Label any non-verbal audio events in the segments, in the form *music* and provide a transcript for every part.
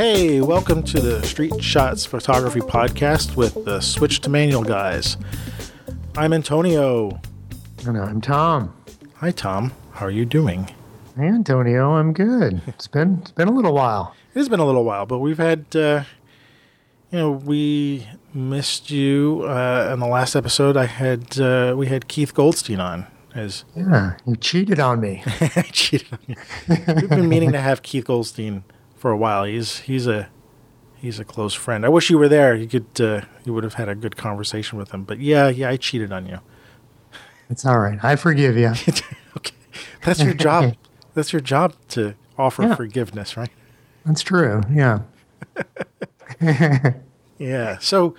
Hey, welcome to the Street Shots Photography Podcast with the Switch to Manual guys. I'm Antonio. And I'm Tom. Hi, Tom. How are you doing? Hey, Antonio. I'm good. It's been it's been a little while. It has been a little while, but we've had, uh, you know, we missed you uh, in the last episode. I had uh, we had Keith Goldstein on as Yeah, you cheated on me. *laughs* I cheated on you. We've been meaning to have Keith Goldstein for a while. He's he's a he's a close friend. I wish you were there. You could uh, you would have had a good conversation with him. But yeah, yeah, I cheated on you. It's all right. I forgive you. *laughs* okay, that's your job. *laughs* that's your job to offer Yeah. forgiveness, right? That's true. Yeah. *laughs* Yeah. So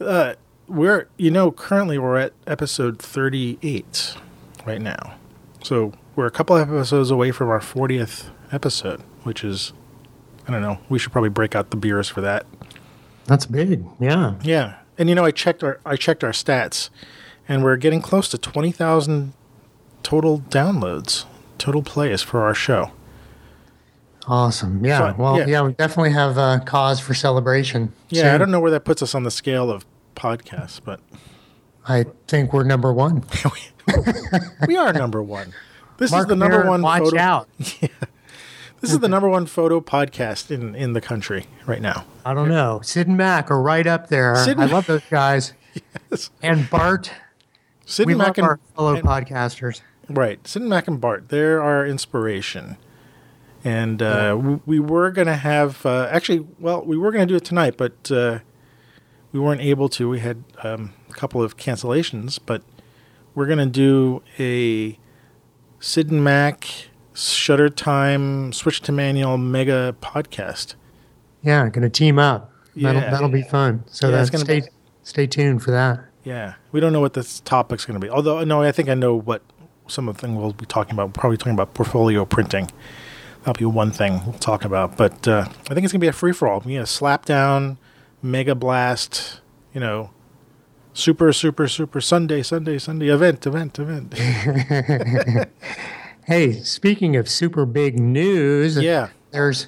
uh, we're you know currently we're at episode thirty eight right now. So we're a couple episodes away from our fortieth episode, which is I don't know. We should probably break out the beers for that. That's big. Yeah. Yeah, and you know, I checked our I checked our stats, and we're getting close to twenty thousand total downloads, total plays for our show. Awesome. Yeah. So, well, yeah. yeah. we definitely have a cause for celebration. Yeah, I don't know where that puts us on the scale of podcasts, but I think we're number one. *laughs* we are number one. This Mark is the number one. Watch photo, out. *laughs* This is the number one photo podcast in in the country right now. I don't know. Sid and Mac are right up there. Sid I love those guys. *laughs* Yes. And Bart. Sid we and Mac and, our fellow and- podcasters. Right. Sid and Mac and Bart, they're our inspiration. And uh, w we were going to have, uh, actually, well, we were going to do it tonight, but uh, we weren't able to. We had um, a couple of cancellations, but we're going to do a Sid and Mac Shutter Time Switch to Manual Mega podcast. Yeah, going to team up. That'll, Yeah. that'll be fun. So Yeah, it's that, gonna stay, stay tuned for that. Yeah. We don't know what this topic's going to be. Although, no, I think I know what some of the things we'll be talking about. We're probably talking about portfolio printing. That'll be one thing we'll talk about. But uh, I think it's going to be a free for all. You know, slap down, mega blast, you know, super, super, super Sunday, Sunday, Sunday event, event, event. *laughs* *laughs* Hey, speaking of super big news, yeah. there's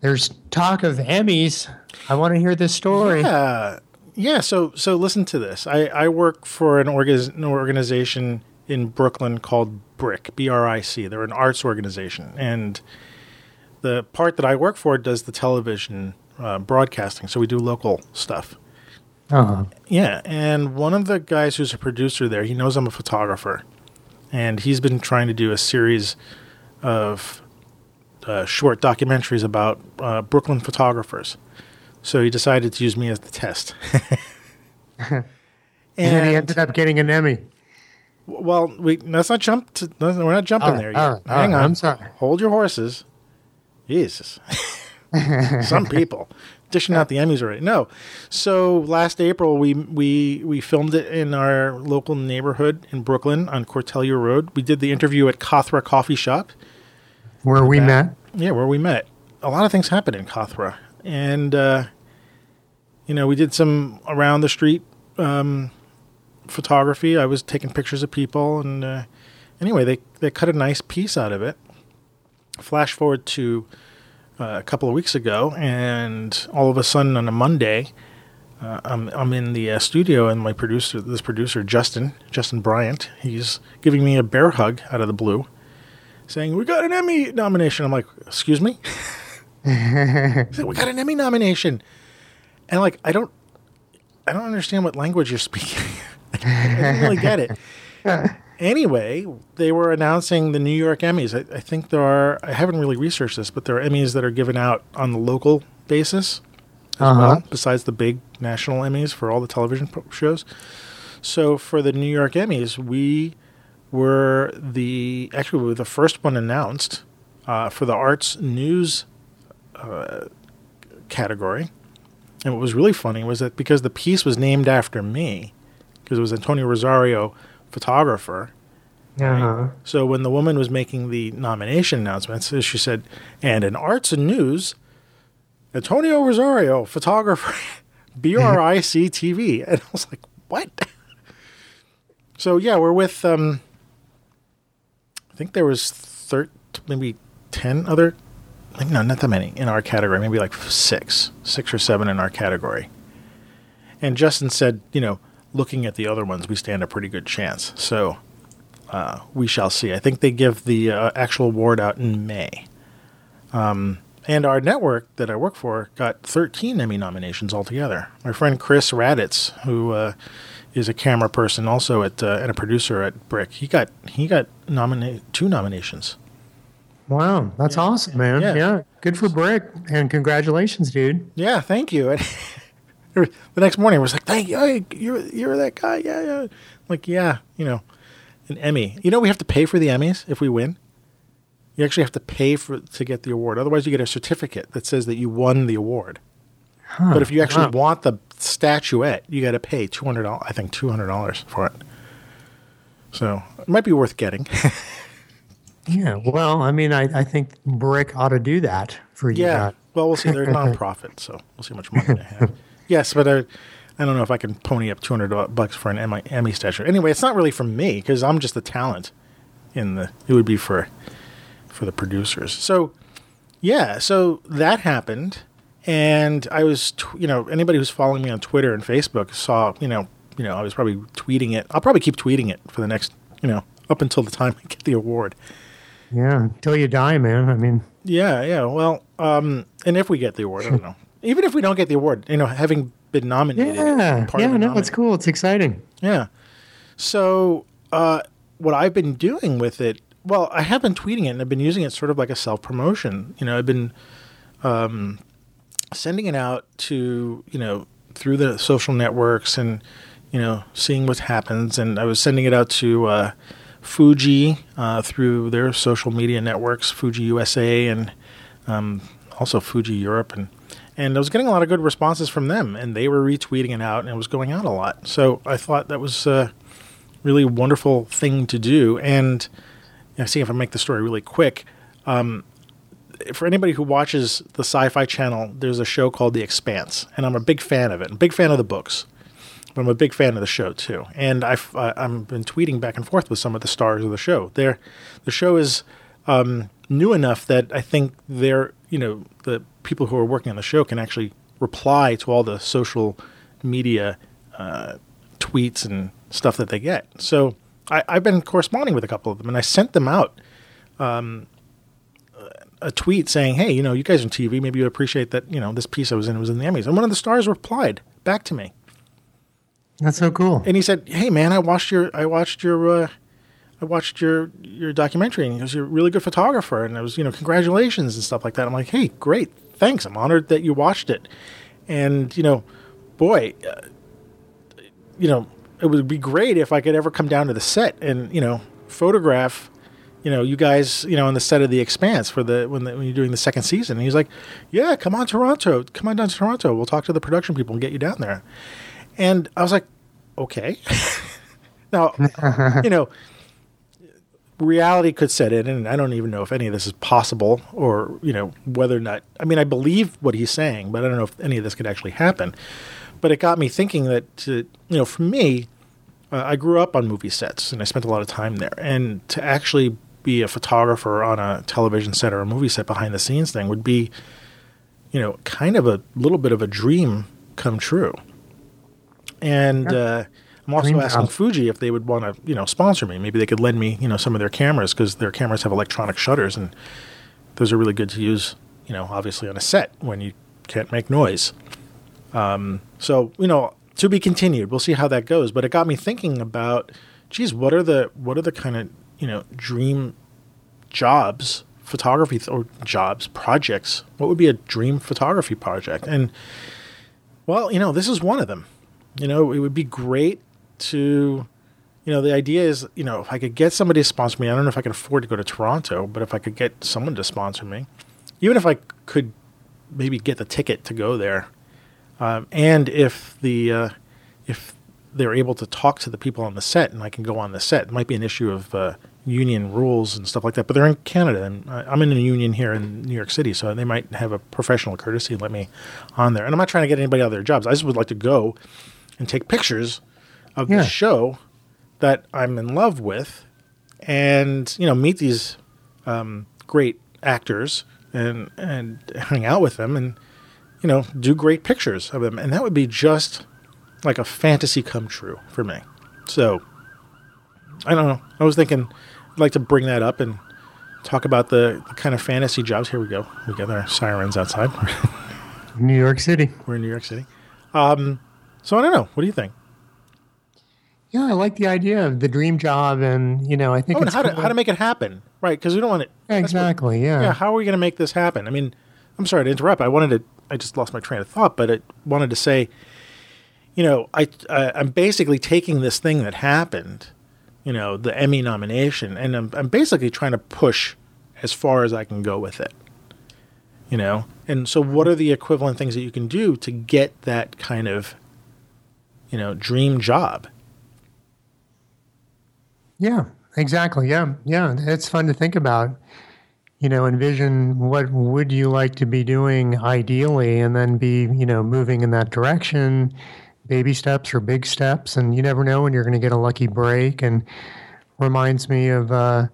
there's talk of Emmys. I want to hear this story. Yeah. Yeah. So, so listen to this. I, I work for an, orga- an organization in Brooklyn called BRIC, B R I C. They're an arts organization. And the part that I work for does the television uh, broadcasting. So we do local stuff. Uh-huh. Yeah. And one of the guys who's a producer there, he knows I'm a photographer. And he's been trying to do a series of uh, short documentaries about uh, Brooklyn photographers. So he decided to use me as the test. *laughs* And, then he ended up getting an Emmy. well, we let's not jump to. We're not jumping right, there yet. right, Hang right, on. I'm sorry. Hold your horses. Jesus. *laughs* Some people dishing out the Emmys already. No. So last April we we we filmed it in our local neighborhood in Brooklyn on Cortelyou Road. We did the interview at Qathra Coffee Shop. Where we met. Yeah, where we met. A lot of things happened in Qathra, and uh, you know we did some around the street um, photography. I was taking pictures of people, and uh, anyway, they they cut a nice piece out of it. Flash forward to uh, a couple of weeks ago, and all of a sudden on a Monday, uh, I'm I'm in the uh, studio, and my producer, this producer Justin Justin Bryant, he's giving me a bear hug out of the blue saying, We got an Emmy nomination. I'm like, Excuse me? Said, we got an Emmy nomination. And like, I don't I don't understand what language you're speaking. *laughs* I really get it. *laughs* Anyway, they were announcing the New York Emmys. I, I think there are, I haven't really researched this, but there are Emmys that are given out on the local basis as Uh-huh. well, besides the big national Emmys for all the television shows. So for the New York Emmys, we were the actually we were the first one announced uh, for the arts news uh, category. And what was really funny was that because the piece was named after me, because it was Antonio Rosario, photographer. Uh-huh. So when the woman was making the nomination announcements, she said, "And in arts and news, Antonio Rosario, photographer, *laughs* B R I C T V." And I was like, "What?" So yeah, we're with. Um, I think there was thir- maybe ten other no, not that many in our category, maybe like six, six or seven in our category. And Justin said, you know, looking at the other ones, we stand a pretty good chance. So uh, we shall see. I think they give the uh, actual award out in May. Um, and our network that I work for got 13 Emmy nominations altogether. My friend Chris Raditz, who uh, is a camera person also at uh, and a producer at BRIC, he got he got nominated two nominations. Wow, that's yeah. awesome, man. Yeah. yeah. good for BRIC, and congratulations, dude. Yeah, thank you. *laughs* the next morning, I was like, "Thank you, you're you're that guy." Yeah, yeah. I'm like, yeah, you know, an Emmy. You know, we have to pay for the Emmys if we win. You actually have to pay for to get the award. Otherwise, you get a certificate that says that you won the award. Huh, but if you actually want the statuette, you got to pay two hundred dollars. I think two hundred dollars for it. So it might be worth getting. *laughs* yeah. Well, I mean, I, I think BRIC ought to do that for you. Yeah. Well, we'll see. They're *laughs* a nonprofit, so we'll see how much money they have. Yes, but I, I don't know if I can pony up two hundred bucks for an Emmy, Emmy statue. Anyway, it's not really for me because I'm just the talent. In the, it would be for for the producers. So, yeah, so that happened, and I was, t- you know, anybody who's following me on Twitter and Facebook saw, you know, you know, I was probably tweeting it. I'll probably keep tweeting it for the next, you know, up until the time *laughs* I get the award. Yeah, until you die, man. I mean, yeah, yeah. Well, um, and if we get the award, I don't *laughs* know. Even if we don't get the award, you know, having been nominated, yeah, yeah, no, it's cool. It's exciting. Yeah. So, uh, what I've been doing with it well, I have been tweeting it and I've been using it sort of like a self promotion. You know, I've been um, sending it out to, you know, through the social networks and, you know, seeing what happens. And I was sending it out to uh, Fuji uh, through their social media networks, Fuji USA and um, also Fuji Europe. And, and I was getting a lot of good responses from them. And they were retweeting it out and it was going out a lot. So I thought that was a really wonderful thing to do. And, you know, see if I make the story really quick. Um, for anybody who watches the Sci-Fi Channel, there's a show called The Expanse, and I'm a big fan of it. I'm a big fan of the books, but I'm a big fan of the show too. And I've uh, I've been tweeting back and forth with some of the stars of the show. There, the show is um, new enough that I think they're you know people who are working on the show can actually reply to all the social media uh, tweets and stuff that they get. So I, have been corresponding with a couple of them, and I sent them out um, a tweet saying, "Hey, you know, you guys on TV, maybe you appreciate that. You know, this piece I was in was in the Emmys." And one of the stars replied back to me. That's so cool. And he said, "Hey, man, I watched your, I watched your, uh, I watched your your documentary, and he goes, you're a really good photographer, and it was, you know, congratulations and stuff like that." I'm like, "Hey, great, thanks. I'm honored that you watched it." And you know, boy, uh, you know, it would be great if I could ever come down to the set and you know photograph you know you guys you know on the set of the expanse for the when, the, when you're doing the second season. And he's like yeah come on toronto. Come on down to toronto. We'll talk to the production people and get you down there. And i was like okay. *laughs* Now *laughs* you know reality could set in and i don't even know if any of this is possible or you know whether or not i mean i believe what he's saying but i don't know if any of this could actually happen but it got me thinking that you know for me uh, I grew up on movie sets and I spent a lot of time there. And to actually be a photographer on a television set or a movie set behind the scenes thing would be, you know, kind of a little bit of a dream come true. And uh, I'm also asking. Fuji if they would want to, you know, sponsor me. Maybe they could lend me, you know, some of their cameras because their cameras have electronic shutters and those are really good to use, you know, obviously on a set when you can't make noise. Um, so, you know, to be continued. We'll see how that goes. But it got me thinking about, geez, what are the what are the kind of you know dream jobs, photography th- or jobs, projects? What would be a dream photography project? And well, you know, this is one of them. You know, it would be great to, you know, the idea is, you know, if I could get somebody to sponsor me, I don't know if I can afford to go to Toronto, but if I could get someone to sponsor me, even if I could maybe get the ticket to go there um, and if the uh, if they're able to talk to the people on the set and I can go on the set, it might be an issue of uh, union rules and stuff like that. But they're in Canada, and I'm in a union here in New York City, so they might have a professional courtesy and let me on there. And I'm not trying to get anybody out of their jobs. I just would like to go and take pictures of yeah. the show that I'm in love with, and you know, meet these um, great actors and and hang out with them and you know do great pictures of them, and that would be just like a fantasy come true for me. So I don't know. I was thinking I'd like to bring that up and talk about the, the kind of fantasy jobs. Here we go. We got our sirens outside. *laughs* New York City. We're in New York City. Um, so I don't know. What do you think? Yeah, I like the idea of the dream job, and you know, I think oh, how to how to make it happen, right? Because we don't want it. exactly. What, yeah. Yeah. How are we going to make this happen? I mean, I'm sorry to interrupt. I wanted to. I just lost my train of thought, but I wanted to say, you know, I, I I'm basically taking this thing that happened, you know, the Emmy nomination, and I'm I'm basically trying to push as far as I can go with it. You know, and so what are the equivalent things that you can do to get that kind of, you know, dream job? Yeah, exactly. Yeah, yeah. It's fun to think about. You know, envision what would you like to be doing ideally, and then be you know moving in that direction, baby steps or big steps, and you never know when you're going to get a lucky break. And reminds me of, uh,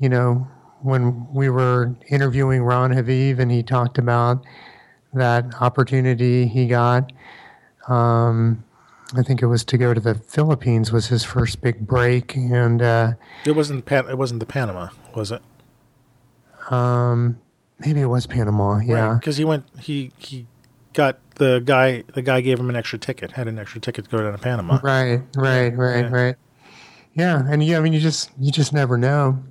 you know, when we were interviewing Ron Haviv, and he talked about that opportunity he got. Um, I think it was to go to the Philippines was his first big break, and uh, it wasn't Pan- it wasn't the Panama, was it? Um, maybe it was Panama. Yeah, because right, he went he he got the guy the guy gave him an extra ticket, had an extra ticket to go down to Panama. Right, right, right, yeah. right. Yeah, and yeah, I mean, you just you just never know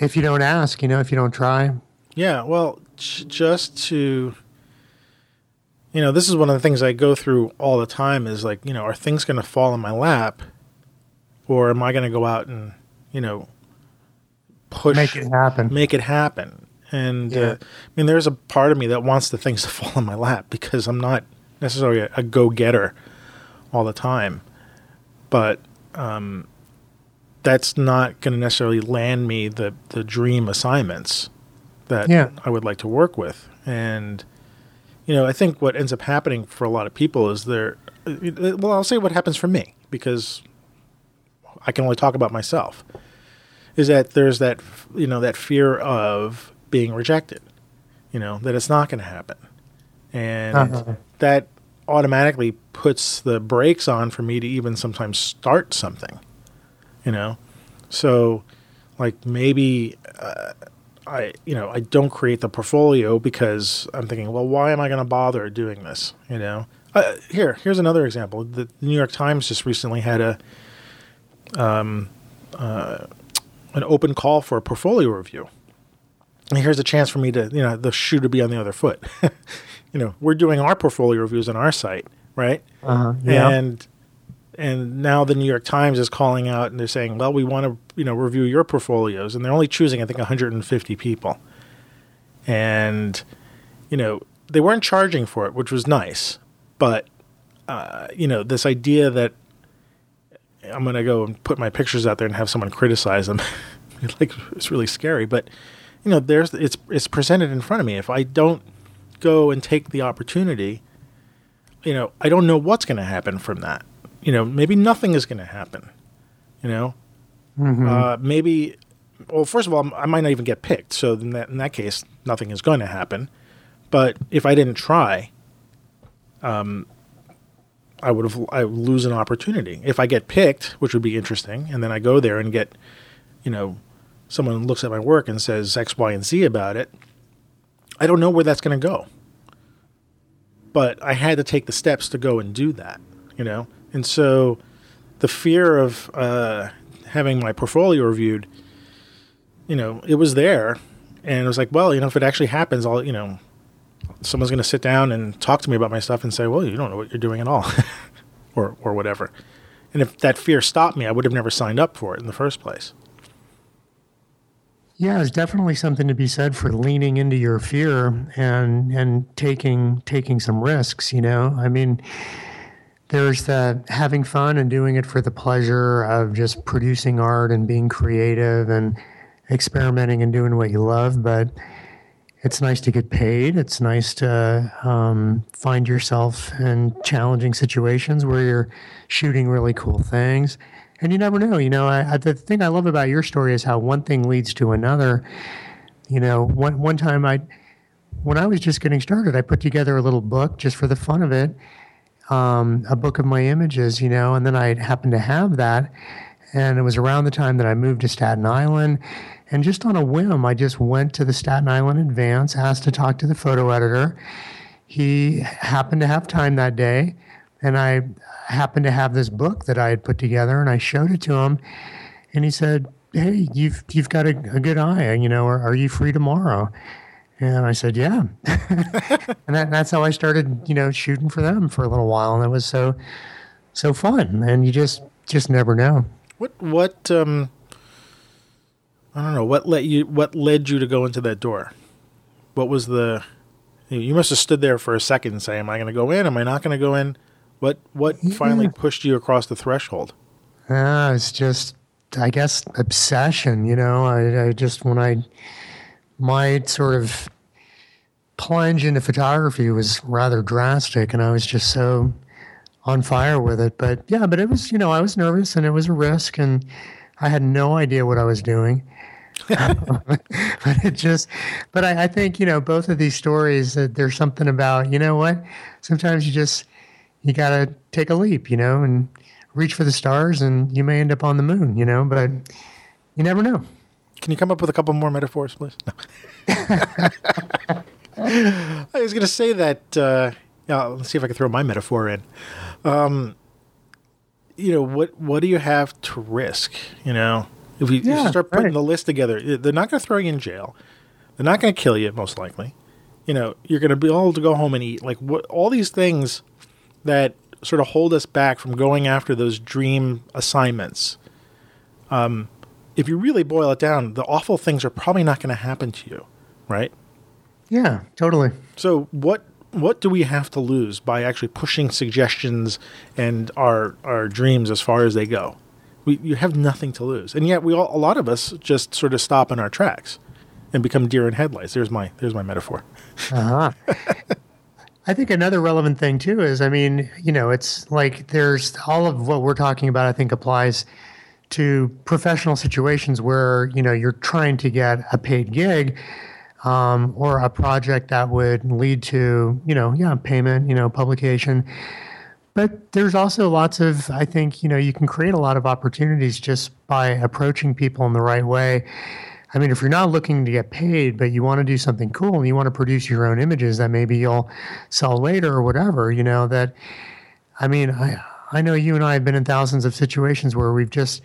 if you don't ask, you know, if you don't try. Yeah, well, just to you know, this is one of the things I go through all the time is like, you know, are things going to fall in my lap or am I going to go out and, you know, push make it happen. Make it happen. And yeah. uh, I mean, there's a part of me that wants the things to *laughs* fall in my lap because I'm not necessarily a, a go-getter all the time. But um, that's not going to necessarily land me the the dream assignments that yeah. I would like to work with. And you know, I think what ends up happening for a lot of people is they're, well, I'll say what happens for me because I can only talk about myself, is that there's that, you know, that fear of being rejected, you know, that it's not going to happen. And uh-huh. that automatically puts the brakes on for me to even sometimes start something, you know? So, like, maybe, uh, I you know I don't create the portfolio because I'm thinking, well, why am I going to bother doing this? You know, uh, here here's another example. The New York Times just recently had a um, uh, an open call for a portfolio review. And here's a chance for me to you know the shoe to be on the other foot. *laughs* you know, we're doing our portfolio reviews on our site, right? Uh-huh, yeah. And and now the New York Times is calling out and they're saying, "Well, we want to, you know, review your portfolios," and they're only choosing, I think, 150 people, and you know, they weren't charging for it, which was nice, but uh, you know, this idea that I'm going to go and put my pictures out there and have someone criticize them, *laughs* like it's really scary. But you know, there's it's it's presented in front of me. If I don't go and take the opportunity, you know, I don't know what's going to happen from that you know, maybe nothing is going to happen. You know, mm-hmm. uh, maybe. Well, first of all, I might not even get picked. So in that in that case, nothing is going to happen. But if I didn't try, um, I would have I would lose an opportunity. If I get picked, which would be interesting, and then I go there and get, you know, someone looks at my work and says X, Y, and Z about it. I don't know where that's going to go. But I had to take the steps to go and do that. You know, and so the fear of uh, having my portfolio reviewed, you know, it was there. And it was like, well, you know, if it actually happens, I'll, you know, someone's going to sit down and talk to me about my stuff and say, well, you don't know what you're doing at all, *laughs* or, or whatever. And if that fear stopped me, I would have never signed up for it in the first place. Yeah, there's definitely something to be said for leaning into your fear and and taking taking some risks. You know, I mean, there's the having fun and doing it for the pleasure of just producing art and being creative and experimenting and doing what you love. But it's nice to get paid. It's nice to um, find yourself in challenging situations where you're shooting really cool things. And you never know. You know, I, I, the thing I love about your story is how one thing leads to another. You know, one one time I, when I was just getting started, I put together a little book just for the fun of it, um, a book of my images. You know, and then I happened to have that, and it was around the time that I moved to Staten Island. And just on a whim, I just went to the Staten Island Advance, asked to talk to the photo editor. He happened to have time that day, and I happened to have this book that I had put together, and I showed it to him, and he said, "Hey, you've you've got a, a good eye. You know, are, are you free tomorrow?" And I said, "Yeah," and that, that's how I started, you know, shooting for them for a little while, and it was so so fun. And you just just never know. What what um I don't know what let you what led you to go into that door. What was the you must have stood there for a second and say, "Am I going to go in? Am I not going to go in?" What what yeah. finally pushed you across the threshold? Ah, uh, it's just I guess obsession. You know, I, I just when I my sort of plunge into photography was rather drastic, and I was just so on fire with it. But yeah, but it was you know I was nervous and it was a risk, and I had no idea what I was doing. *laughs* *laughs* but it just, but I, I, think you know both of these stories that there's something about you know what sometimes you just you got to take a leap, you know, and reach for the stars, and you may end up on the moon, you know, but you never know. Can you come up with a couple more metaphors, please? No. *laughs* I was going to say that. Uh, yeah, let's see if I can throw my metaphor in. Um, you know what? What do you have to risk? You know, if we, yeah, start putting right. the list together, they're not going to throw you in jail. They're not going to kill you, most likely. You know, you're going to be able to go home and eat. Like what? All these things that sort of hold us back from going after those dream assignments. Um, if you really boil it down, the awful things are probably not going to happen to you, right? Yeah, totally. So what what do we have to lose by actually pushing suggestions and our our dreams as far as they go? We you have nothing to lose, and yet we all a lot of us just sort of stop in our tracks and become deer in headlights. There's my there's my metaphor. Uh huh. *laughs* I think another relevant thing too is, I mean, you know, it's like there's all of what we're talking about. I think applies to professional situations where you know you're trying to get a paid gig um, or a project that would lead to you know yeah payment you know publication. But there's also lots of i think you know you can create a lot of opportunities just by approaching people in the right way. I mean, if you're not looking to get paid, but you want to do something cool and you want to produce your own images that maybe you'll sell later or whatever, you know, that, I mean, I, I know you and I have been in thousands of situations where we've just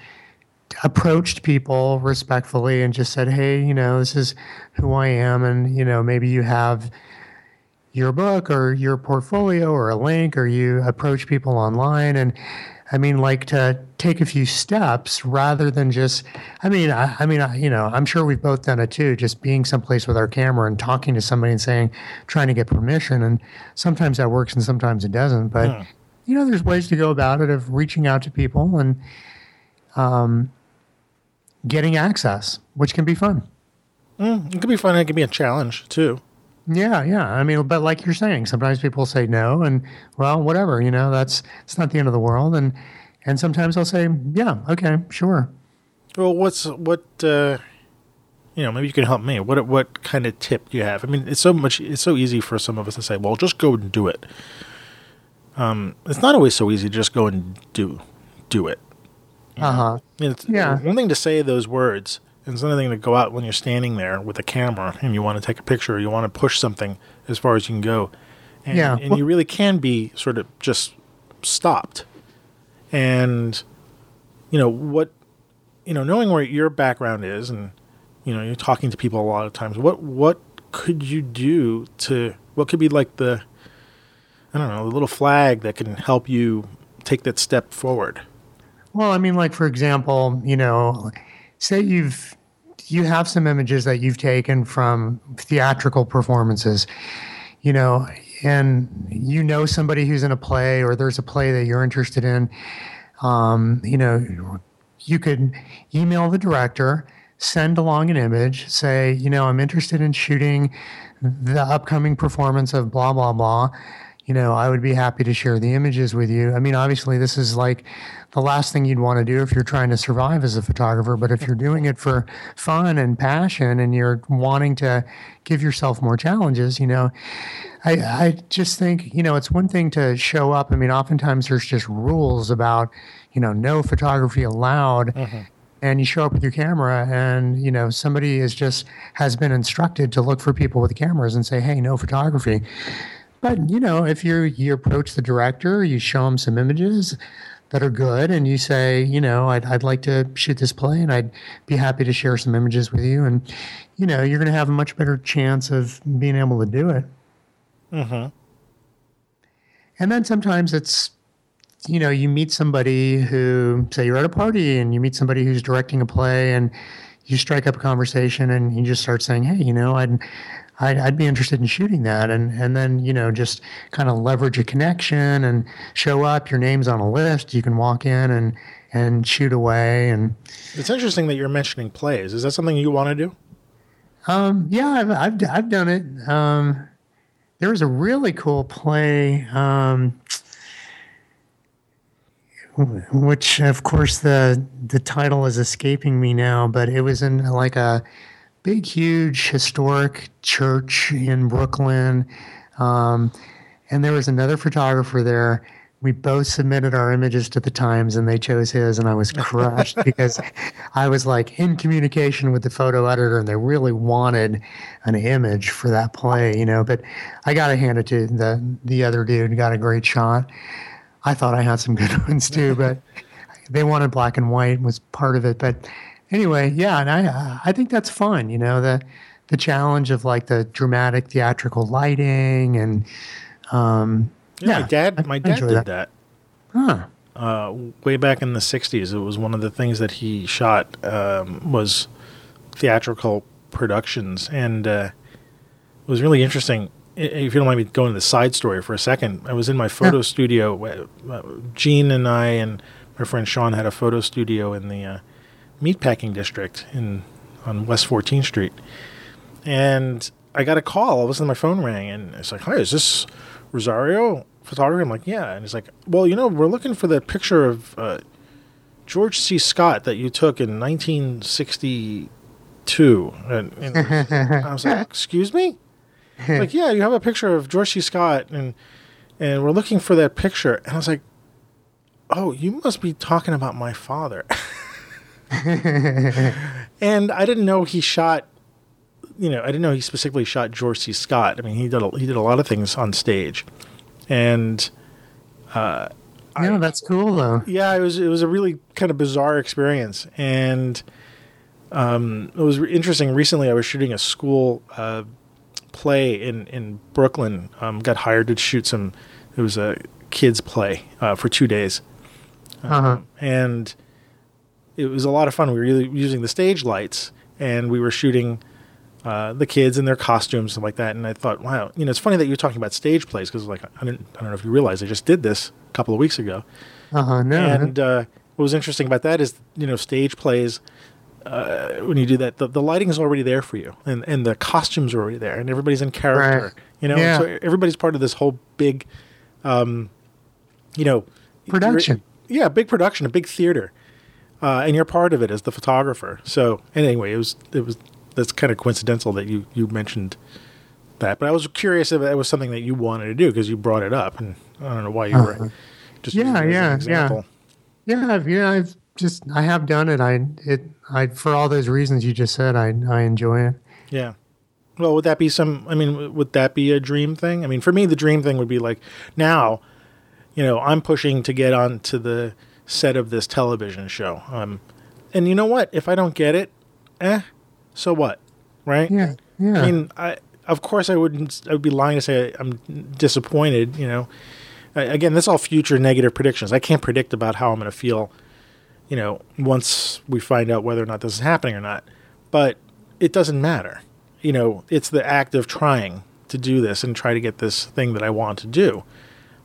approached people respectfully and just said, hey, you know, this is who I am. And, you know, maybe you have your book or your portfolio or a link or you approach people online and I mean, like to take a few steps rather than just. I mean, I, I mean, I, you know, I'm sure we've both done it too. Just being someplace with our camera and talking to somebody and saying, trying to get permission, and sometimes that works and sometimes it doesn't. But yeah. You know, there's ways to go about it of reaching out to people and um, getting access, which can be fun. Mm, it could be fun. It could be a challenge too. Yeah, yeah. I mean, but like you're saying, sometimes people say no, and well, whatever. You know, that's it's not the end of the world, and and sometimes I'll say, yeah, okay, sure. Well, what's what? Uh, you know, maybe you can help me. What what kind of tip do you have? I mean, it's so much. It's so easy for some of us to say, well, just go and do it. Um, it's not always so easy to just go and do do it. Uh huh. yeah. One thing to say those words it's another thing to go out when you're standing there with a camera and you want to take a picture or you want to push something as far as you can go. And, yeah. and well, you really can be sort of just stopped. And, you know, what, you know, knowing where your background is and, you know, you're talking to people a lot of times, what, what could you do to, what could be like the, I don't know, the little flag that can help you take that step forward? Well, I mean, like, for example, you know, say you've you have some images that you've taken from theatrical performances, you know, and you know somebody who's in a play or there's a play that you're interested in, um, you know, you could email the director, send along an image, say, you know, I'm interested in shooting the upcoming performance of blah blah blah you know, I would be happy to share the images with you. I mean, obviously, this is like the last thing you'd want to do if you're trying to survive as a photographer. But if you're doing it for fun and passion and you're wanting to give yourself more challenges, you know, I, I just think, you know, it's one thing to show up. I mean, oftentimes there's just rules about, you know, no photography allowed. Mm-hmm. And you show up with your camera, and you know somebody is just has been instructed to look for people with cameras and say, "Hey, no photography." But you know, if you you approach the director, you show him some images that are good, and you say, you know, I'd I'd like to shoot this play, and I'd be happy to share some images with you, and you know, you're going to have a much better chance of being able to do it. Mm-hmm. And then sometimes it's, you know, you meet somebody who, say, you're at a party, and you meet somebody who's directing a play, and you strike up a conversation, and you just start saying, hey, you know, I'd I'd, I'd, be interested in shooting that and and then you know just kind of leverage a connection and show up. Your name's on a list. You can walk in and and shoot away and it's interesting that you're mentioning plays. Is that something you want to do? Um, yeah I've, I've, I've done it. Um, there was a really cool play um, which of course the the title is escaping me now but it was in like a big, huge historic church in Brooklyn. Um, and there was another photographer there. We both submitted our images to the Times and they chose his, and I was crushed *laughs* because I was like in communication with the photo editor and they really wanted an image for that play, you know. But I got to hand it to the, the other dude, got a great shot. I thought I had some good *laughs* ones too, but *laughs* they wanted black and white was part of it. But anyway, yeah, and I uh, I think that's fun. You know the the challenge of like the dramatic theatrical lighting and um, yeah, yeah, my dad my dad did that. that. Huh. Uh, way back in the '60s, it was one of the things that he shot um, was theatrical productions, and uh, it was really interesting. If you don't mind me going to the side story for a second, I was in my photo yeah. studio. Uh, Gene and I and my friend Sean had a photo studio in the uh, meatpacking district in on West 14th Street, and I got a call. All of a sudden, my phone rang, and it's like, "Hi, is this Rosario photography?" I'm like, "Yeah," and he's like, "Well, you know, we're looking for the picture of uh, George C. Scott that you took in 1962." And, and *laughs* I was like, "Excuse me?" like, "Yeah, you have a picture of George C. Scott, and and we're looking for that picture." And I was like, "Oh, you must be talking about my father." *laughs* *laughs* and I didn't know he shot. You know, I didn't know he specifically shot George C. Scott. I mean, he did a, he did a lot of things on stage, and uh, yeah, I, that's cool though. Yeah, it was it was a really kind of bizarre experience, and um, it was interesting. Recently, I was shooting a school uh, play in in Brooklyn. Um, got hired to shoot some. It was a kids play uh, for two days, uh-huh. um, and it was a lot of fun. We were using the stage lights and we were shooting uh, the kids in their costumes and like that. And I thought, wow, you know, it's funny that you're talking about stage plays because like I didn't, I don't know if you realize I just did this a couple of weeks ago. Uh-huh, no. And uh, what was interesting about that is, you know, stage plays. Uh, when you do that, the, the lighting is already there for you, and, and the costumes are already there, and everybody's in character. Right. You know, yeah. so everybody's part of this whole big, um, you know, production. Yeah, big production, a big theater uh, and you're part of it as the photographer. So anyway, it was it was that's kind of coincidental that you you mentioned that, but I was curious if it was something that you wanted to do because you brought it up, and I don't know why you were uh-huh. just yeah yeah yeah yeah I've, yeah I've just I have done it. I it I for all those reasons you just said. I I enjoy it. Yeah. Well, would that be some? I mean, would that be a dream thing? I mean, for me, the dream thing would be like now, you know, I'm pushing to get onto the set of this television show. Um, and you know what? If I don't get it, eh, so what, right? Yeah, yeah. I mean, I of course I wouldn't. I would be lying to say I'm disappointed. You know, again, this is all future negative predictions. I can't predict about how I'm going to feel. You know, once we find out whether or not this is happening or not, but it doesn't matter. You know, it's the act of trying to do this and try to get this thing that I want to do.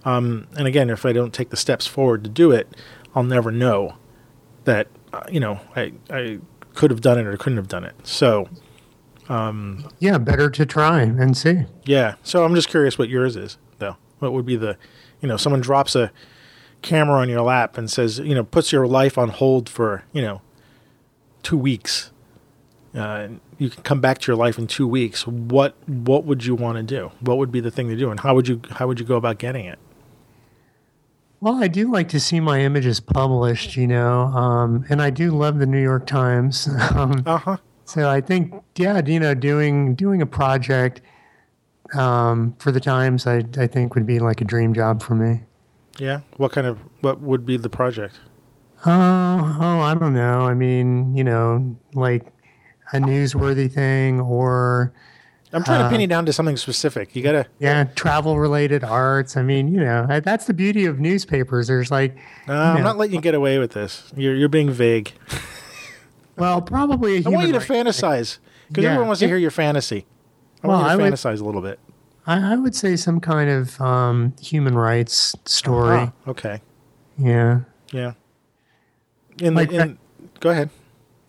Um, and again, if I don't take the steps forward to do it, I'll never know that uh, you know I I could have done it or couldn't have done it. So um, yeah, better to try and see. Yeah. So I'm just curious what yours is though. What would be the, you know, someone drops a camera on your lap and says, you know, puts your life on hold for, you know, two weeks. Uh, you can come back to your life in two weeks. What what would you want to do? What would be the thing to do, and how would you how would you go about getting it? Well, I do like to see my images published, you know, um, and I do love the New York Times. *laughs* um, Uh huh. so I think, yeah, you know, doing doing a project um, for the Times, I I think would be like a dream job for me. Yeah. What kind of what would be the project? Oh, oh, I don't know. I mean, you know, like a newsworthy thing or I'm trying to Uh, pin you down to something specific. You gotta. yeah, travel related arts. I mean, you know, uh, that's the beauty of newspapers. There's like, No, I'm not letting you get away with this. You're you're being vague. well, probably a I want you to right- fantasize because Yeah. everyone wants to hear your fantasy. I Well, want I you to would- fantasize a little bit. I, I would say some kind of um, human rights story. Ah, okay. Yeah. Yeah. In Like in, go ahead.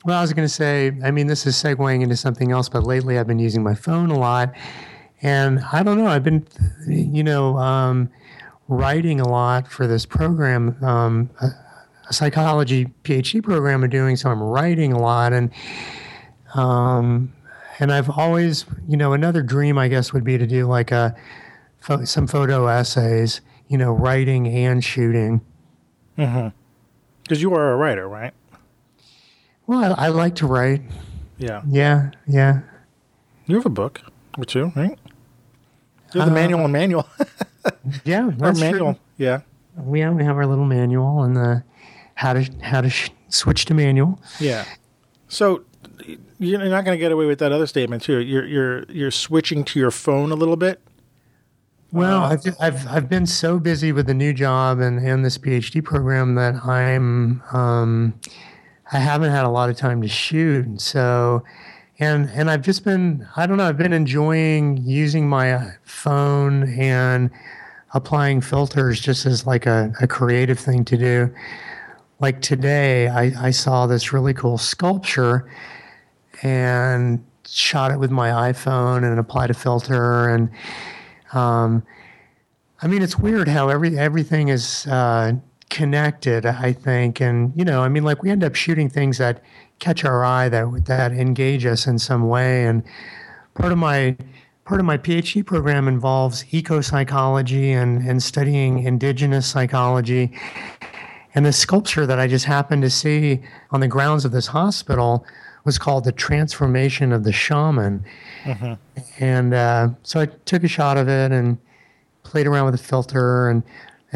Well, I was going to say, I mean, this is segueing into something else, but lately I've been using my phone a lot. And I don't know, I've been, you know, um, writing a lot for this program, um, a, a psychology PhD program I'm doing. So I'm writing a lot. And, um, and I've always, you know, another dream, I guess, would be to do like a, some photo essays, you know, writing and shooting. Because you are a writer, right? Well, I, I like to write. Yeah. Yeah. Yeah. You have a book or two, right? You have the Uh, manual and manual. *laughs* Yeah. or That's true. manual. Yeah. we have, we have our little manual and the how to how to sh- switch to manual. Yeah. So you're not going to get away with that other statement too. You're you're you're switching to your phone a little bit. Well, I've, ju- I've I've been so busy with the new job and, and this PhD program that I'm um, I haven't had a lot of time to shoot. And so, and and I've just been I don't know I've been enjoying using my uh, phone and applying filters just as like a, a creative thing to do. Like today, I, I saw this really cool sculpture and shot it with my iPhone and applied a filter and um, I mean, it's weird how every everything is uh, connected. I think, and you know, I mean, like we end up shooting things that catch our eye that that engage us in some way. And part of my part of my PhD program involves eco psychology and and studying indigenous psychology. And the sculpture that I just happened to see on the grounds of this hospital was called the transformation of the shaman. And uh, so I took a shot of it and played around with the filter and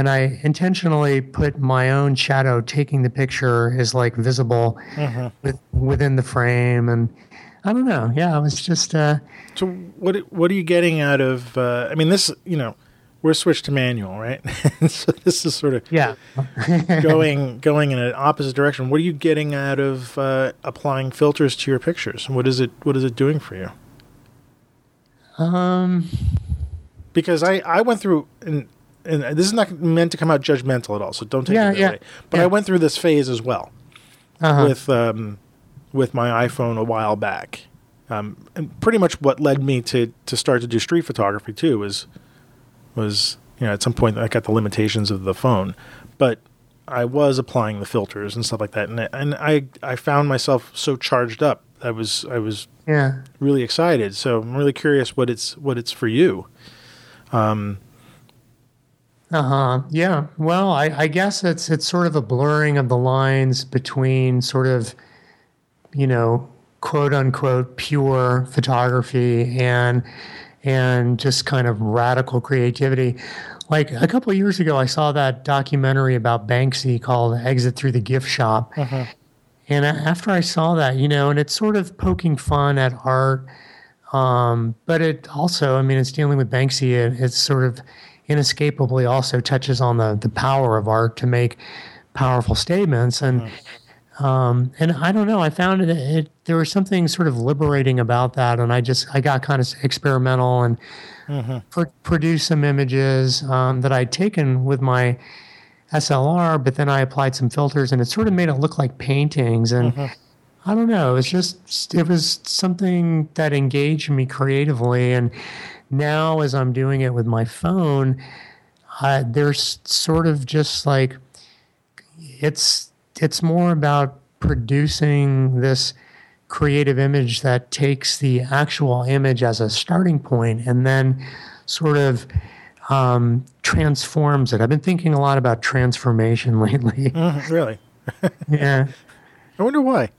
and I intentionally put my own shadow taking the picture is like visible with, within the frame and I don't know. Yeah, it was just uh, So what what are you getting out of? Uh, I mean, this you know, we're switched to manual, right? *laughs* so this is sort of yeah. *laughs* going going in an opposite direction. What are you getting out of uh, applying filters to your pictures? What is it What is it doing for you? um Because I I went through and and this is not meant to come out judgmental at all, so don't take Yeah, it that yeah, way. But yeah. I went through this phase as well. uh-huh. with um, with my iPhone a while back. Um, and pretty much what led me to to start to do street photography too was was you know at some point I got the limitations of the phone, but I was applying the filters and stuff like that, and I, and I I found myself so charged up. I was I was yeah. really excited. So I'm really curious what it's what it's for you. Uh huh. Yeah. Well, I, I guess it's it's sort of a blurring of the lines between sort of, you know, quote unquote pure photography and and just kind of radical creativity. Like a couple of years ago, I saw that documentary about Banksy called "Exit Through the Gift Shop," and after I saw that, you know, and it's sort of poking fun at art. Um, but it also, I mean, it's dealing with Banksy. It, it's sort of inescapably also touches on the the power of art to make powerful statements. And um, and I don't know, I found it, it there was something sort of liberating about that, and I just I got kind of experimental and pr- produced some images um, that I'd taken with my SLR, but then I applied some filters, and it sort of made it look like paintings and. I don't know. It was just it was something that engaged me creatively, and now as I'm doing it with my phone, I, there's sort of just like it's it's more about producing this creative image that takes the actual image as a starting point and then sort of um, transforms it. I've been thinking a lot about transformation *laughs* lately. Mhm, really? yeah. *laughs* I wonder why.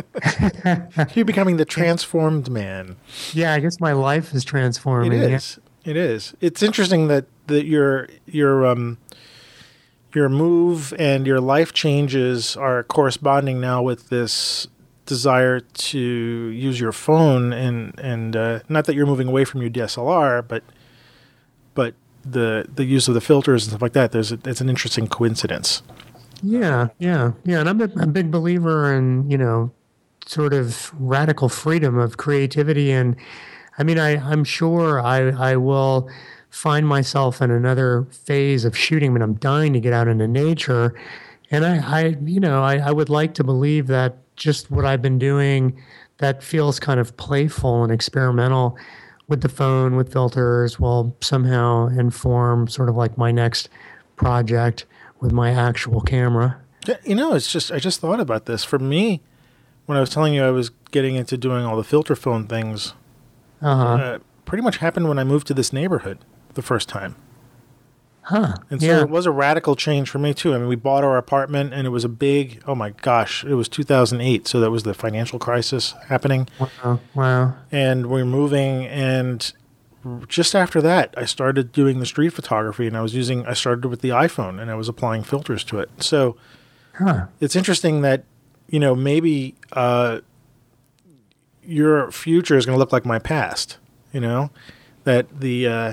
*laughs* You're becoming the transformed man. Yeah, I guess my life is It transforming. Yeah. It is. It's interesting that that your your um your move and your life changes are corresponding now with this desire to use your phone and and uh, not that you're moving away from your DSLR, but but the the use of the filters and stuff like that. There's a, it's an interesting coincidence. Yeah, yeah, yeah. And I'm a, a big believer in, you know, sort of radical freedom of creativity. And I mean, I, I'm sure I, I will find myself in another phase of shooting. when I'm dying to get out into nature. And I, I you know, I, I would like to believe that just what I've been doing that feels kind of playful and experimental with the phone, with filters, will somehow inform sort of like my next project with my actual camera. Yeah, You know, it's just I just thought about this. For me, when I was telling you I was getting into doing all the filter phone things, Uh-huh. uh, pretty much happened when I moved to this neighborhood the first time. Huh. And so yeah. it was a radical change for me too. I mean, we bought our apartment and it was a big, oh my gosh, it was 2008. So that was the financial crisis happening. Wow. Wow. And we're moving. And just after that, I started doing the street photography and I was using, I started with the iPhone and I was applying filters to it. So Huh. it's interesting that, you know, maybe uh, your future is going to look like my past, you know, that the, uh,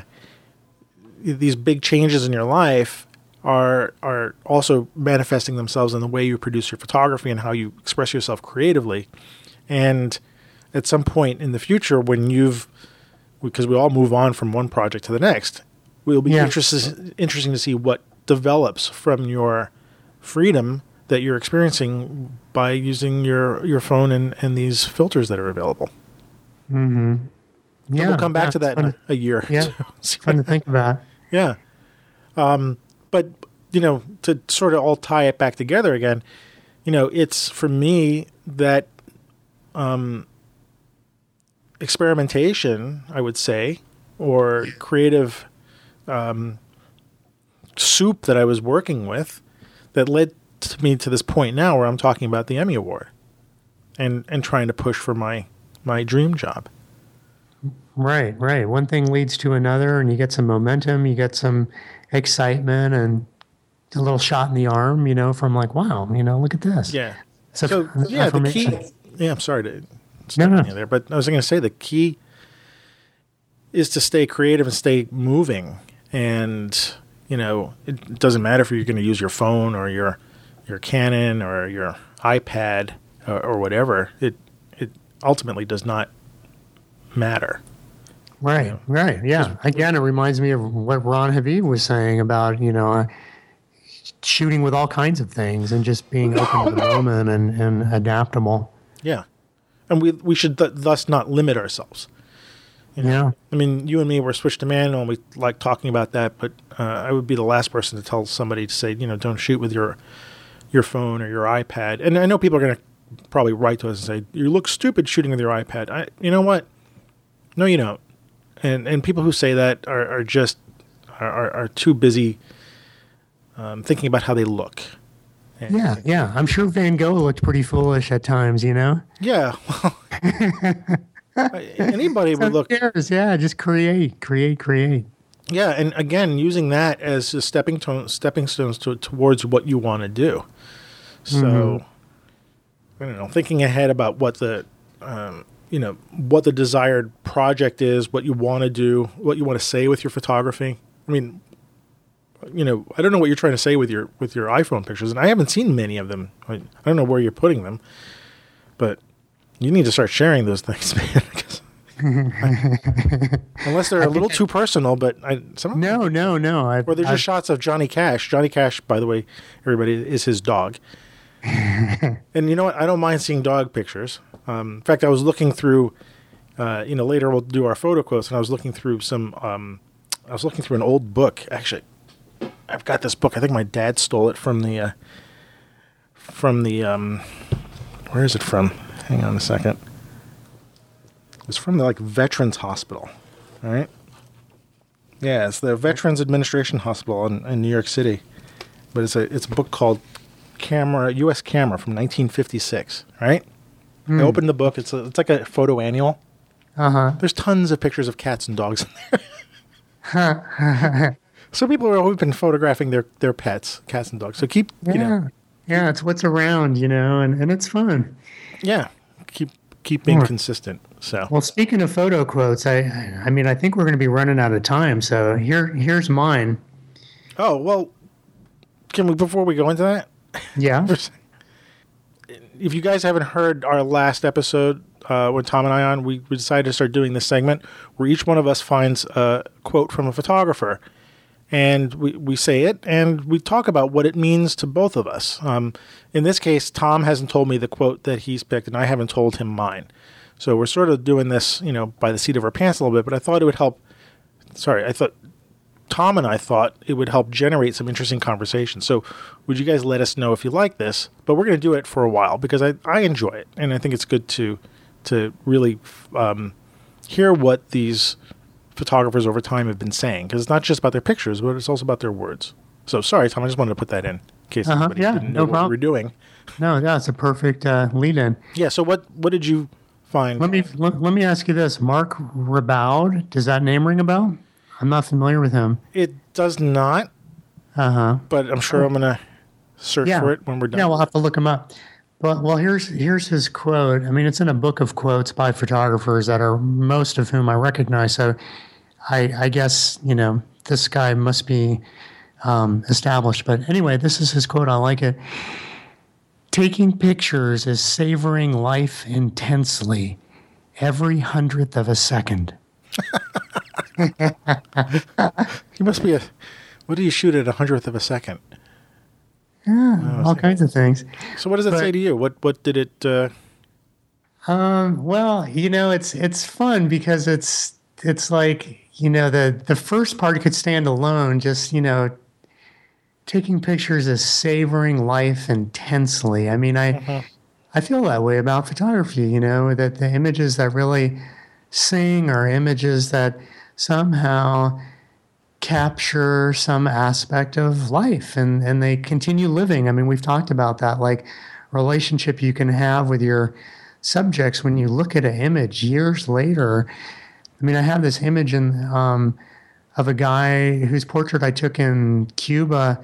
these big changes in your life are are also manifesting themselves in the way you produce your photography and how you express yourself creatively. And at some point in the future, when you've because we all move on from one project to the next, will be Yeah. interested interesting to see what develops from your freedom that you're experiencing by using your your phone and, and these filters that are available. Mm-hmm. But Yeah. we'll come back yeah, to that in a year. *laughs* Yeah. *laughs* See fun to think about. Yeah. Um, but, you know, to sort of all tie it back together again, you know, it's for me that um, experimentation, I would say, or creative um, soup that I was working with that led to me to this point now where I'm talking about the Emmy Award and, and trying to push for my, my dream job. Right. Right. One thing leads to another, and you get some momentum. You get some excitement and a little shot in the arm. You know, from like, wow. You know, look at this. Yeah. So, So yeah, the key. Yeah, I'm sorry to No, step no. you there, but I was going to say the key is to stay creative and stay moving. And you know, it doesn't matter if you're going to use your phone or your your Canon or your iPad or, or whatever. It it ultimately does not matter. Right, right, yeah. Again, it reminds me of what Ron Habib was saying about you know uh, shooting with all kinds of things and just being open to the *laughs* moment and, and adaptable. Yeah, and we we should th- thus not limit ourselves. Yeah, I mean, you and me were switched to manual, and we like talking about that. But uh, I would be the last person to tell somebody to say, you know, don't shoot with your your phone or your iPad. And I know people are going to probably write to us and say, you look stupid shooting with your iPad. I, you know what? No, you don't. And and people who say that are, are just are, are, too busy um, thinking about how they look. And- yeah, yeah. I'm sure Van Gogh looked pretty foolish at times. You know, Yeah. Well, anybody would *laughs* look cares? Yeah, just create, create, create. Yeah, and again, using that as a stepping stone, stepping stones to, towards what you want to do. So, I don't know, thinking ahead about what the, um, you know, what the desired project is, what you want to do, what you want to say with your photography. I mean, you know, I don't know what you're trying to say with your with your iPhone pictures, and I haven't seen many of them. I, I don't know where you're putting them, but you need to start sharing those *laughs* things, man. I- unless they're *laughs* a little too personal, but I some No, no, no. I, or they're just shots of Johnny Cash. Johnny Cash, by the way, everybody is his dog. And you know what? I don't mind seeing dog pictures. Um, in fact, I was looking through. Uh, you know, later we'll do our photo quotes, and I was looking through some um, I was looking through an old book. Actually, I've got this book. I think my dad stole it from the uh, from the um, where is it from? Hang on a second. It's from the like Veterans Hospital. All right. Yeah, it's the Veterans Administration Hospital in, in New York City, but it's a it's a book called Camera U.S. Camera from 1956. Right. I opened the book. It's a, it's like a photo annual. Uh huh. There's tons of pictures of cats and dogs in there. *laughs* so people have always been photographing their, their pets, cats and dogs. So keep, Yeah. you know, yeah, it's what's around, you know, and, and it's fun. yeah, keep keep being Right. consistent. So Well, speaking of photo quotes, I I mean, I think we're going to be running out of time. So here here's mine. oh well, can we before we go into that? Yeah. *laughs* If you guys haven't heard our last episode uh, when Tom and I on, we, we decided to start doing this segment where each one of us finds a quote from a photographer, and we, we say it and we talk about what it means to both of us. Um, in this case, Tom hasn't told me the quote that he's picked, and I haven't told him mine. So we're sort of doing this, you know, by the seat of our pants a little bit. But I thought it would help. Sorry, I thought Tom and I thought it would help generate some interesting conversation. So, would you guys let us know if you like this? But we're going to do it for a while because I, I enjoy it, and I think it's good to to really um, hear what these photographers over time have been saying because it's not just about their pictures, but it's also about their words. So, sorry, Tom, I just wanted to put that in, in case Uh-huh, anybody yeah, didn't know no what problem. we were doing. No, yeah, it's a perfect uh, lead-in. Yeah. So, what what did you find? Let me let, let me ask you this: Marc Riboud. Does that name ring a bell? I'm not familiar with him. it does not, Uh huh. but I'm sure I'm going to search Yeah. for it when we're done. Yeah, we'll have to look him up. But well, here's here's his quote. I mean, it's in a book of quotes by photographers that are most of whom I recognize. So, I I guess you know this guy must be um, established. But anyway, this is his quote. I like it. Taking pictures is savoring life intensely, every hundredth of a second. *laughs* He must be a. What do you shoot at a hundredth of a second? Yeah, all kinds of things. So what does it say to you? What what did it? Uh, Um, well, you know, it's it's fun because it's it's like you know the the first part could stand alone. Just you know, taking pictures is savoring life intensely. I mean, I I feel that way about photography. You know, that the images that really sing are images that somehow capture some aspect of life and and they continue living. I mean, we've talked about that like relationship you can have with your subjects when you look at an image years later. I mean, I have this image in um, of a guy whose portrait I took in Cuba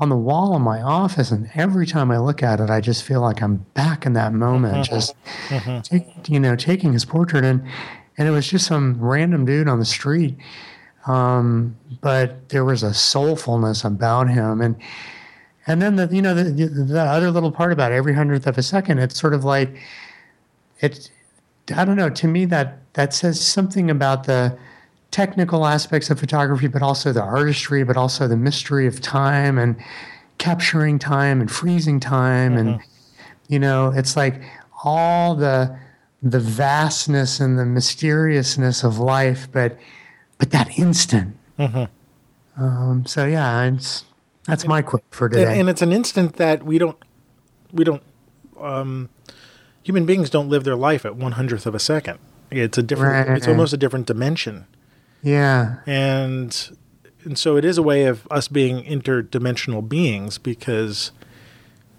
on the wall in my office, and every time I look at it, I just feel like I'm back in that moment, just take, you know, taking his portrait, and and it was just some random dude on the street, um, but there was a soulfulness about him, and and then the you know the, the, the other little part about every hundredth of a second, it's sort of like it i don't know to me that that says something about the technical aspects of photography but also the artistry but also the mystery of time and capturing time and freezing time. And you know it's like all the the vastness and the mysteriousness of life but but that instant. Um, so yeah it's, that's my quote for and, today. and it's an instant that we don't we don't um, human beings don't live their life at one hundredth of a second. It's a different. It's almost a different dimension, yeah. And and so it is a way of us being interdimensional beings because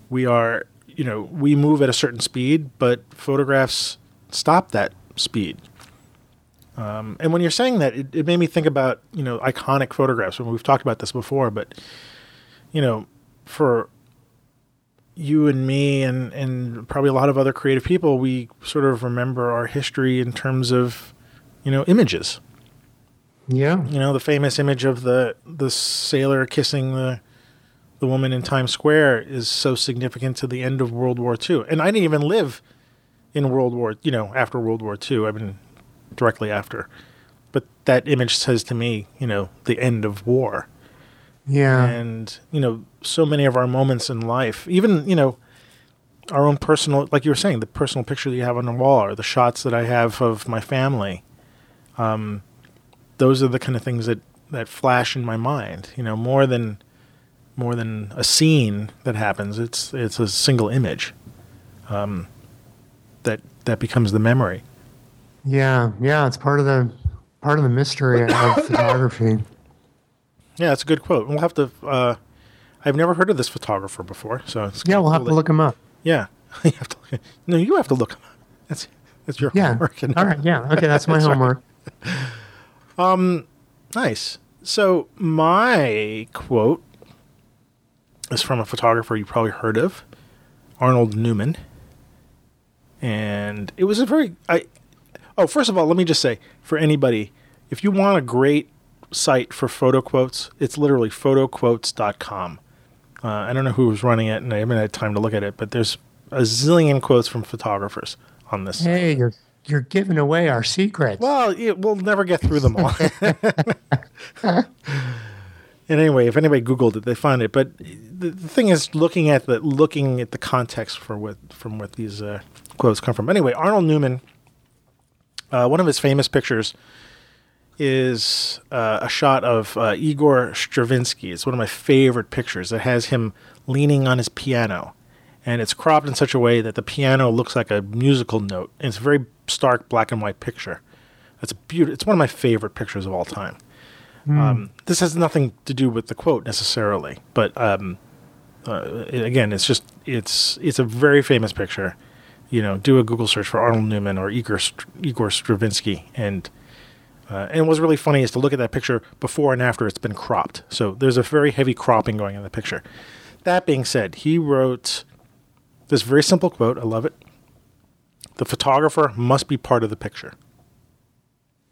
we are you know we move at a certain speed, but photographs stop that speed. Um, and when you're saying that, it, it made me think about you know iconic photographs. And we've talked about this before, but you know, for you and me and, and probably a lot of other creative people, we sort of remember our history in terms of, you know, images. yeah You know, the famous image of the the sailor kissing the the woman in Times Square is so significant to the end of World War II. And I didn't even live in World War, you know, after World War II. I mean, directly after. But that image says to me, you know, the end of war yeah and you know so many of our moments in life even you know our own personal like you were saying the personal picture that you have on the wall or the shots that i have of my family um, those are the kind of things that that flash in my mind. You know, more than more than a scene that happens. It's it's a single image um, that that becomes the memory. Yeah, yeah, it's part of the part of the mystery of *coughs* photography. Yeah, it's a good quote. We'll have to. Uh, I've never heard of this photographer before, so it's yeah, we'll have to look him up. Yeah, *laughs* you have to. Look, no, you have to look him up. That's that's your yeah. homework. All right, yeah, okay, that's my *laughs* that's homework. Right. Um, nice. So my quote is from a photographer you probably heard of, Arnold Newman, and it was a very I. Oh, first of all, let me just say for anybody, if you want a great site for photo quotes. It's literally photoquotes.com. Uh, I don't know who was running it, and I haven't had time to look at it, but there's a zillion quotes from photographers on this. Hey, you're you're giving away our secrets. Well, it, we'll never get through them all. and *laughs* anyway, if anybody Googled it, they find it. But the, the, thing is, looking at the looking at the context for what from what these uh, quotes come from. Anyway, Arnold Newman, uh, one of his famous pictures is uh, a shot of uh, Igor Stravinsky. It's one of my favorite pictures. It has him leaning on his piano, and it's cropped in such a way that the piano looks like a musical note. And it's a very stark black and white picture. It's beautiful. It's one of my favorite pictures of all time. Mm. Um, this has nothing to do with the quote necessarily, but um, uh, again, it's just it's it's a very famous picture. You know, do a Google search for Arnold Newman or Igor Igor Stravinsky, and uh, and what's really funny is to look at that picture before and after it's been cropped. So there's a very heavy cropping going in the picture. That being said, he wrote this very simple quote. I love it. The photographer must be part of the picture.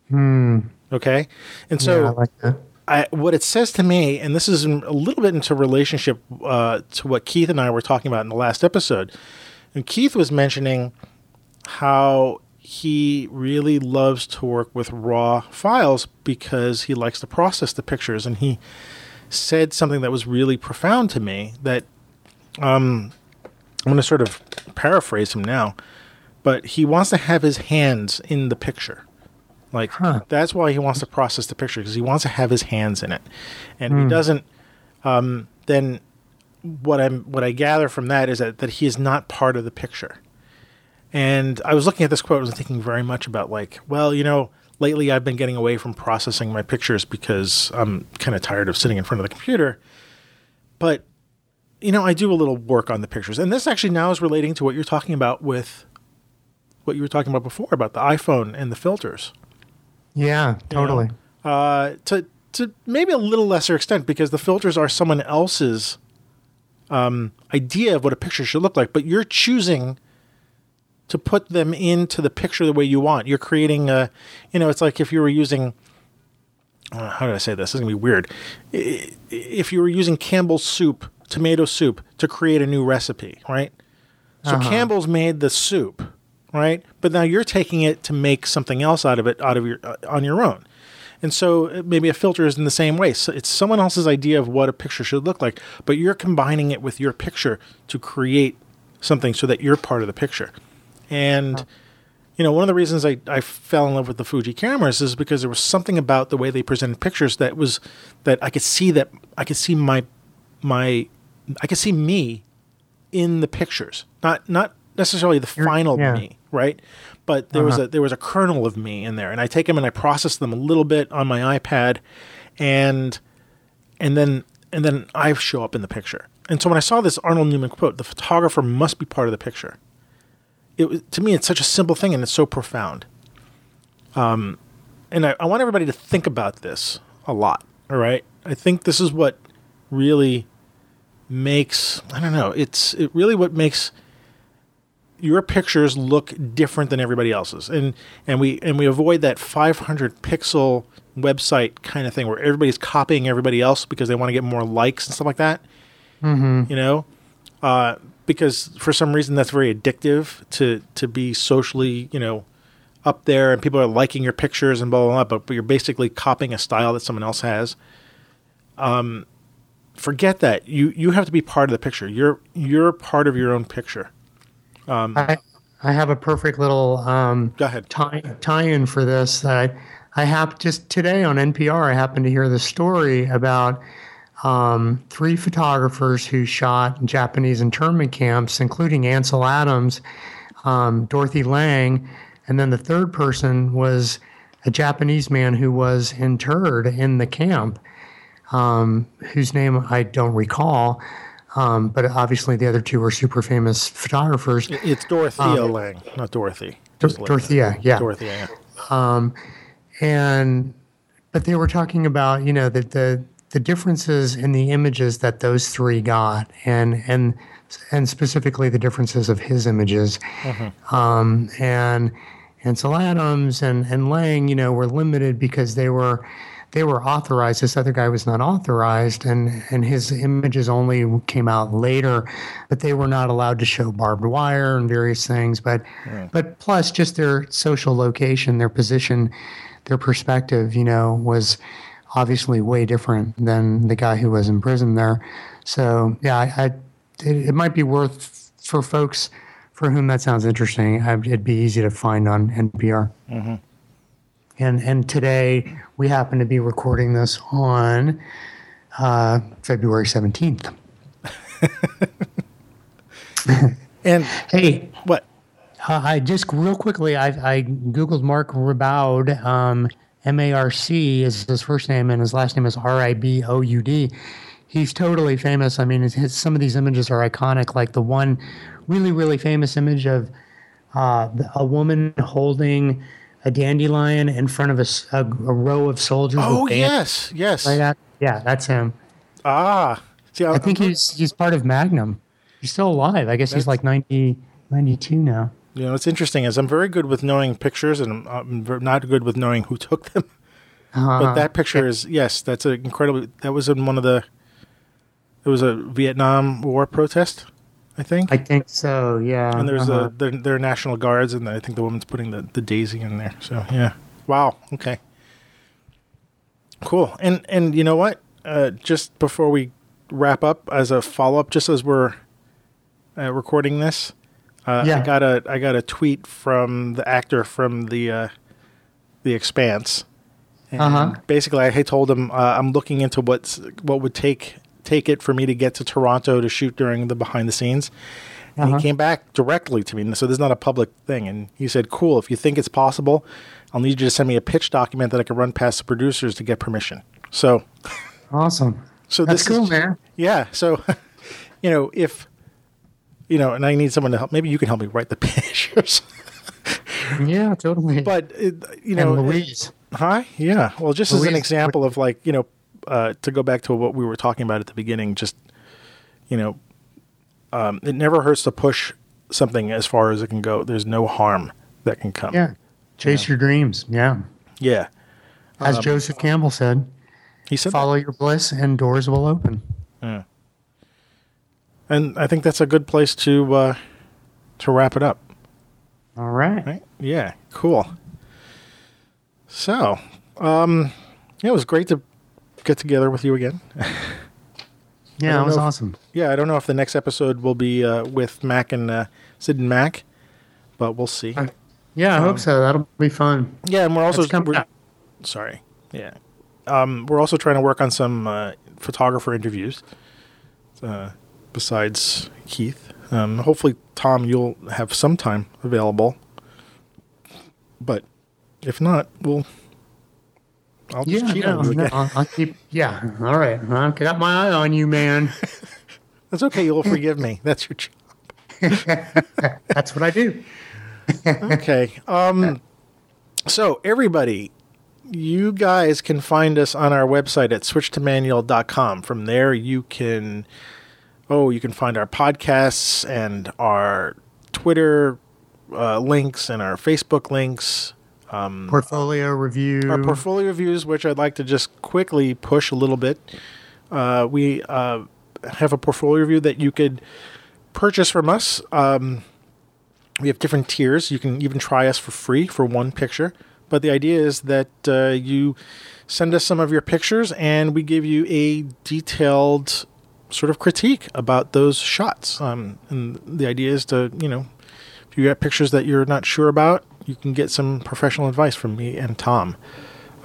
Hmm. Okay. And so yeah, I like that. I, what it says to me, and this is a little bit into relationship uh, to what Keith and I were talking about in the last episode. And Keith was mentioning how he really loves to work with raw files because he likes to process the pictures. And he said something that was really profound to me that um, I'm going to sort of paraphrase him now, but he wants to have his hands in the picture. Like huh. that's why he wants to process the picture because he wants to have his hands in it, and mm. he hmm. doesn't. Um, then what I'm what I gather from that is that that he is not part of the picture. And I was looking at this quote and thinking very much about like, well, you know, lately I've been getting away from processing my pictures because I'm kind of tired of sitting in front of the computer. But you know, I do a little work on the pictures. And this actually now is relating to what you're talking about with what you were talking about before about the iPhone and the filters. Yeah, totally. You know? uh, to to maybe a little lesser extent because the filters are someone else's um, idea of what a picture should look like, but you're choosing to put them into the picture the way you want. You're creating a, you know, it's like if you were using, uh, how did I say this? This is gonna be weird. If you were using Campbell's soup, tomato soup, to create a new recipe, right? So uh-huh. Campbell's made the soup, right? But now you're taking it to make something else out of it, out of your uh, on your own. And so uh, maybe a filter is in the same way. So it's someone else's idea of what a picture should look like, but you're combining it with your picture to create something so that you're part of the picture. And you know, one of the reasons I, I fell in love with the Fuji cameras is because there was something about the way they presented pictures that was that I could see that I could see my my I could see me in the pictures. Not not necessarily the final yeah. me, right? But there uh-huh. was a there was a kernel of me in there, and I take them and I process them a little bit on my iPad, and and then and then I show up in the picture. And so when I saw this Arnold Newman quote, the photographer must be part of the picture it to me it's such a simple thing and it's so profound. Um, and I, I want everybody to think about this a lot. All right, I think this is what really makes I don't know. It's it really what makes your pictures look different than everybody else's, and and we and we avoid that 500 pixel website kind of thing where everybody's copying everybody else because they want to get more likes and stuff like that. Mm-hmm. You know, uh, because for some reason that's very addictive to to be socially, you know, up there and people are liking your pictures and blah blah blah. But, but you're basically copying a style that someone else has. Um, forget that. You you have to be part of the picture. You're you're part of your own picture. Um, I I have a perfect little um, go ahead tie tie in for this that I I have just today on NPR, I happened to hear the story about um, three photographers who shot Japanese internment camps, including Ansel Adams, um, Dorothy Lange, and then the third person was a Japanese man who was interred in the camp, um, whose name I don't recall. Um, but obviously, the other two were super famous photographers. It's Dorothea Lange, not Dorothy. Dor- Dorothea, yeah. Dorothea. yeah. Um, and but they were talking about you know that the the differences in the images that those three got and and and specifically the differences of his images um, and Ansel Adams and and Lange you know were limited because they were they were authorized this other guy was not authorized and and his images only came out later but they were not allowed to show barbed wire and various things but but plus just their social location their position their perspective you know was obviously way different than the guy who was in prison there. So yeah i, I it, it might be worth for folks for whom that sounds interesting I, it'd be easy to find on npr mm-hmm. And and today we happen to be recording this on uh, February seventeenth. *laughs* And Hey, what? uh, I just real quickly I I googled Marc Riboud. Um, M A R C is his first name and his last name is R I B O U D. He's totally famous. I mean, his, his, some of these images are iconic. Like the one really really famous image of uh, a woman holding a dandelion in front of a a row of soldiers. Oh yes, yes. Yeah, that's him. Ah, see, I think he's he's part of Magnum. He's still alive. I guess he's like 90, 92 now. You know, what's interesting is I'm very good with knowing pictures, and I'm, I'm not good with knowing who *laughs* took them. Uh, But that picture is yes, that's an incredibly. That was in one of the. It was a Vietnam War protest, I think. I think so. Yeah. and there's uh-huh. a there, are national guards, and I think the woman's putting the, the daisy in there. So yeah, wow, okay, cool. And and you know what? Uh, just before we wrap up, as a follow up, just as we're uh, recording this, uh, I got a I got a tweet from the actor from the uh, the Expanse. And Uh-huh. Basically, I told him uh, I'm looking into what's what would take take it for me to get to Toronto to shoot during the behind the scenes. And Uh-huh. he came back directly to me. So this is not a public thing. And he said, "Cool. If you think it's possible, I'll need you to send me a pitch document that I can run past the producers to get permission." So, awesome. so That's this cool, is, man. Yeah. So, *laughs* you know, if you know, and I need someone to help. Maybe you can help me write the *laughs* pictures. Yeah, totally. but it, you know, and Louise. Hi. Yeah. Well, just as an example of like, you know, uh, to go back to what we were talking about at the beginning, just, you know, um, it never hurts to push something as far as it can go. There's no harm that can come. Yeah. Chase your dreams. Yeah. Yeah. Um, As Joseph Campbell said, He said that. follow your bliss and doors will open. Yeah. And I think that's a good place to, uh, to wrap it up. All right. Right? Yeah. Cool. So, um, yeah, it was great to get together with you again. *laughs* Yeah, that was if- awesome. Yeah, I don't know if the next episode will be uh, with Mac and uh, Sid and Mac, but we'll see. Uh, Yeah, I hope so. That'll be fun. Yeah, and we're also we're- sorry. Yeah, um, we're also trying to work on some uh, photographer interviews. Uh, besides Keith, um, hopefully Tom, you'll have some time available. But if not, we'll. I'll just Yeah, cheat no, on you no, again. I'll, I'll keep. *laughs* Yeah, all right. I've got my eye on you, man. *laughs* That's okay. You'll forgive me. That's your job. *laughs* That's what I do. okay. Um, so everybody, you guys can find us on our website at switchtomanual.com. From there, you can, oh, you can find our podcasts and our Twitter uh, links and our Facebook links, Portfolio review. our portfolio reviews, which I'd like to just quickly push a little bit. Uh, we uh, have a portfolio review that you could purchase from us. Um, we have different tiers. You can even try us for free for one picture. But the idea is that uh, you send us some of your pictures and we give you a detailed sort of critique about those shots. Um, and the idea is to, you know, if you got pictures that you're not sure about, you can get some professional advice from me and Tom.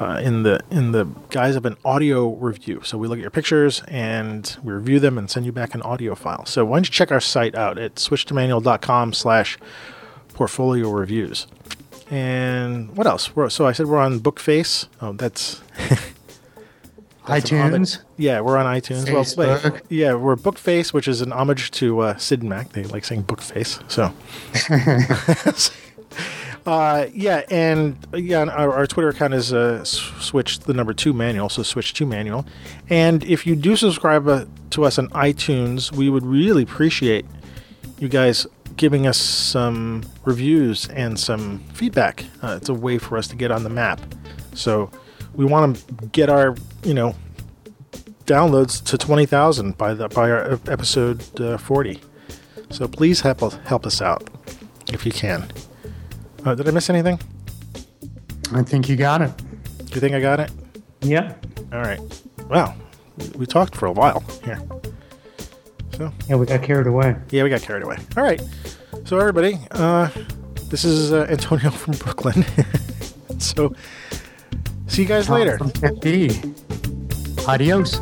uh, in the in the guise of an audio review. So we look at your pictures and we review them and send you back an audio file. So why don't you check our site out at switchtomanual.com slash portfolio reviews. And what else? We're, so I said we're on Bookface. Oh, that's... *laughs* that's iTunes. Yeah, we're on iTunes. Well, Facebook. wait, yeah, we're Bookface, which is an homage to uh, Sid and Mac. They like saying Bookface. So, *laughs* *laughs* uh, yeah, and yeah, our, our Twitter account is uh, switch the number two manual, so switch two manual. And if you do subscribe uh, to us on iTunes, we would really appreciate you guys giving us some reviews and some feedback. Uh, it's a way for us to get on the map. So we want to get our, you know, downloads to 20,000 by the by our episode uh, 40. So please help us help us out if you can. Uh, did I miss anything? I think you got it. Do you think I got it? Yeah. All right. Wow. We- talked for a while here. So Yeah, we got carried away. Yeah, we got carried away. All right. So, everybody, uh, this is uh, Antonio *laughs* from Brooklyn. *laughs* so, see you guys later. Adios.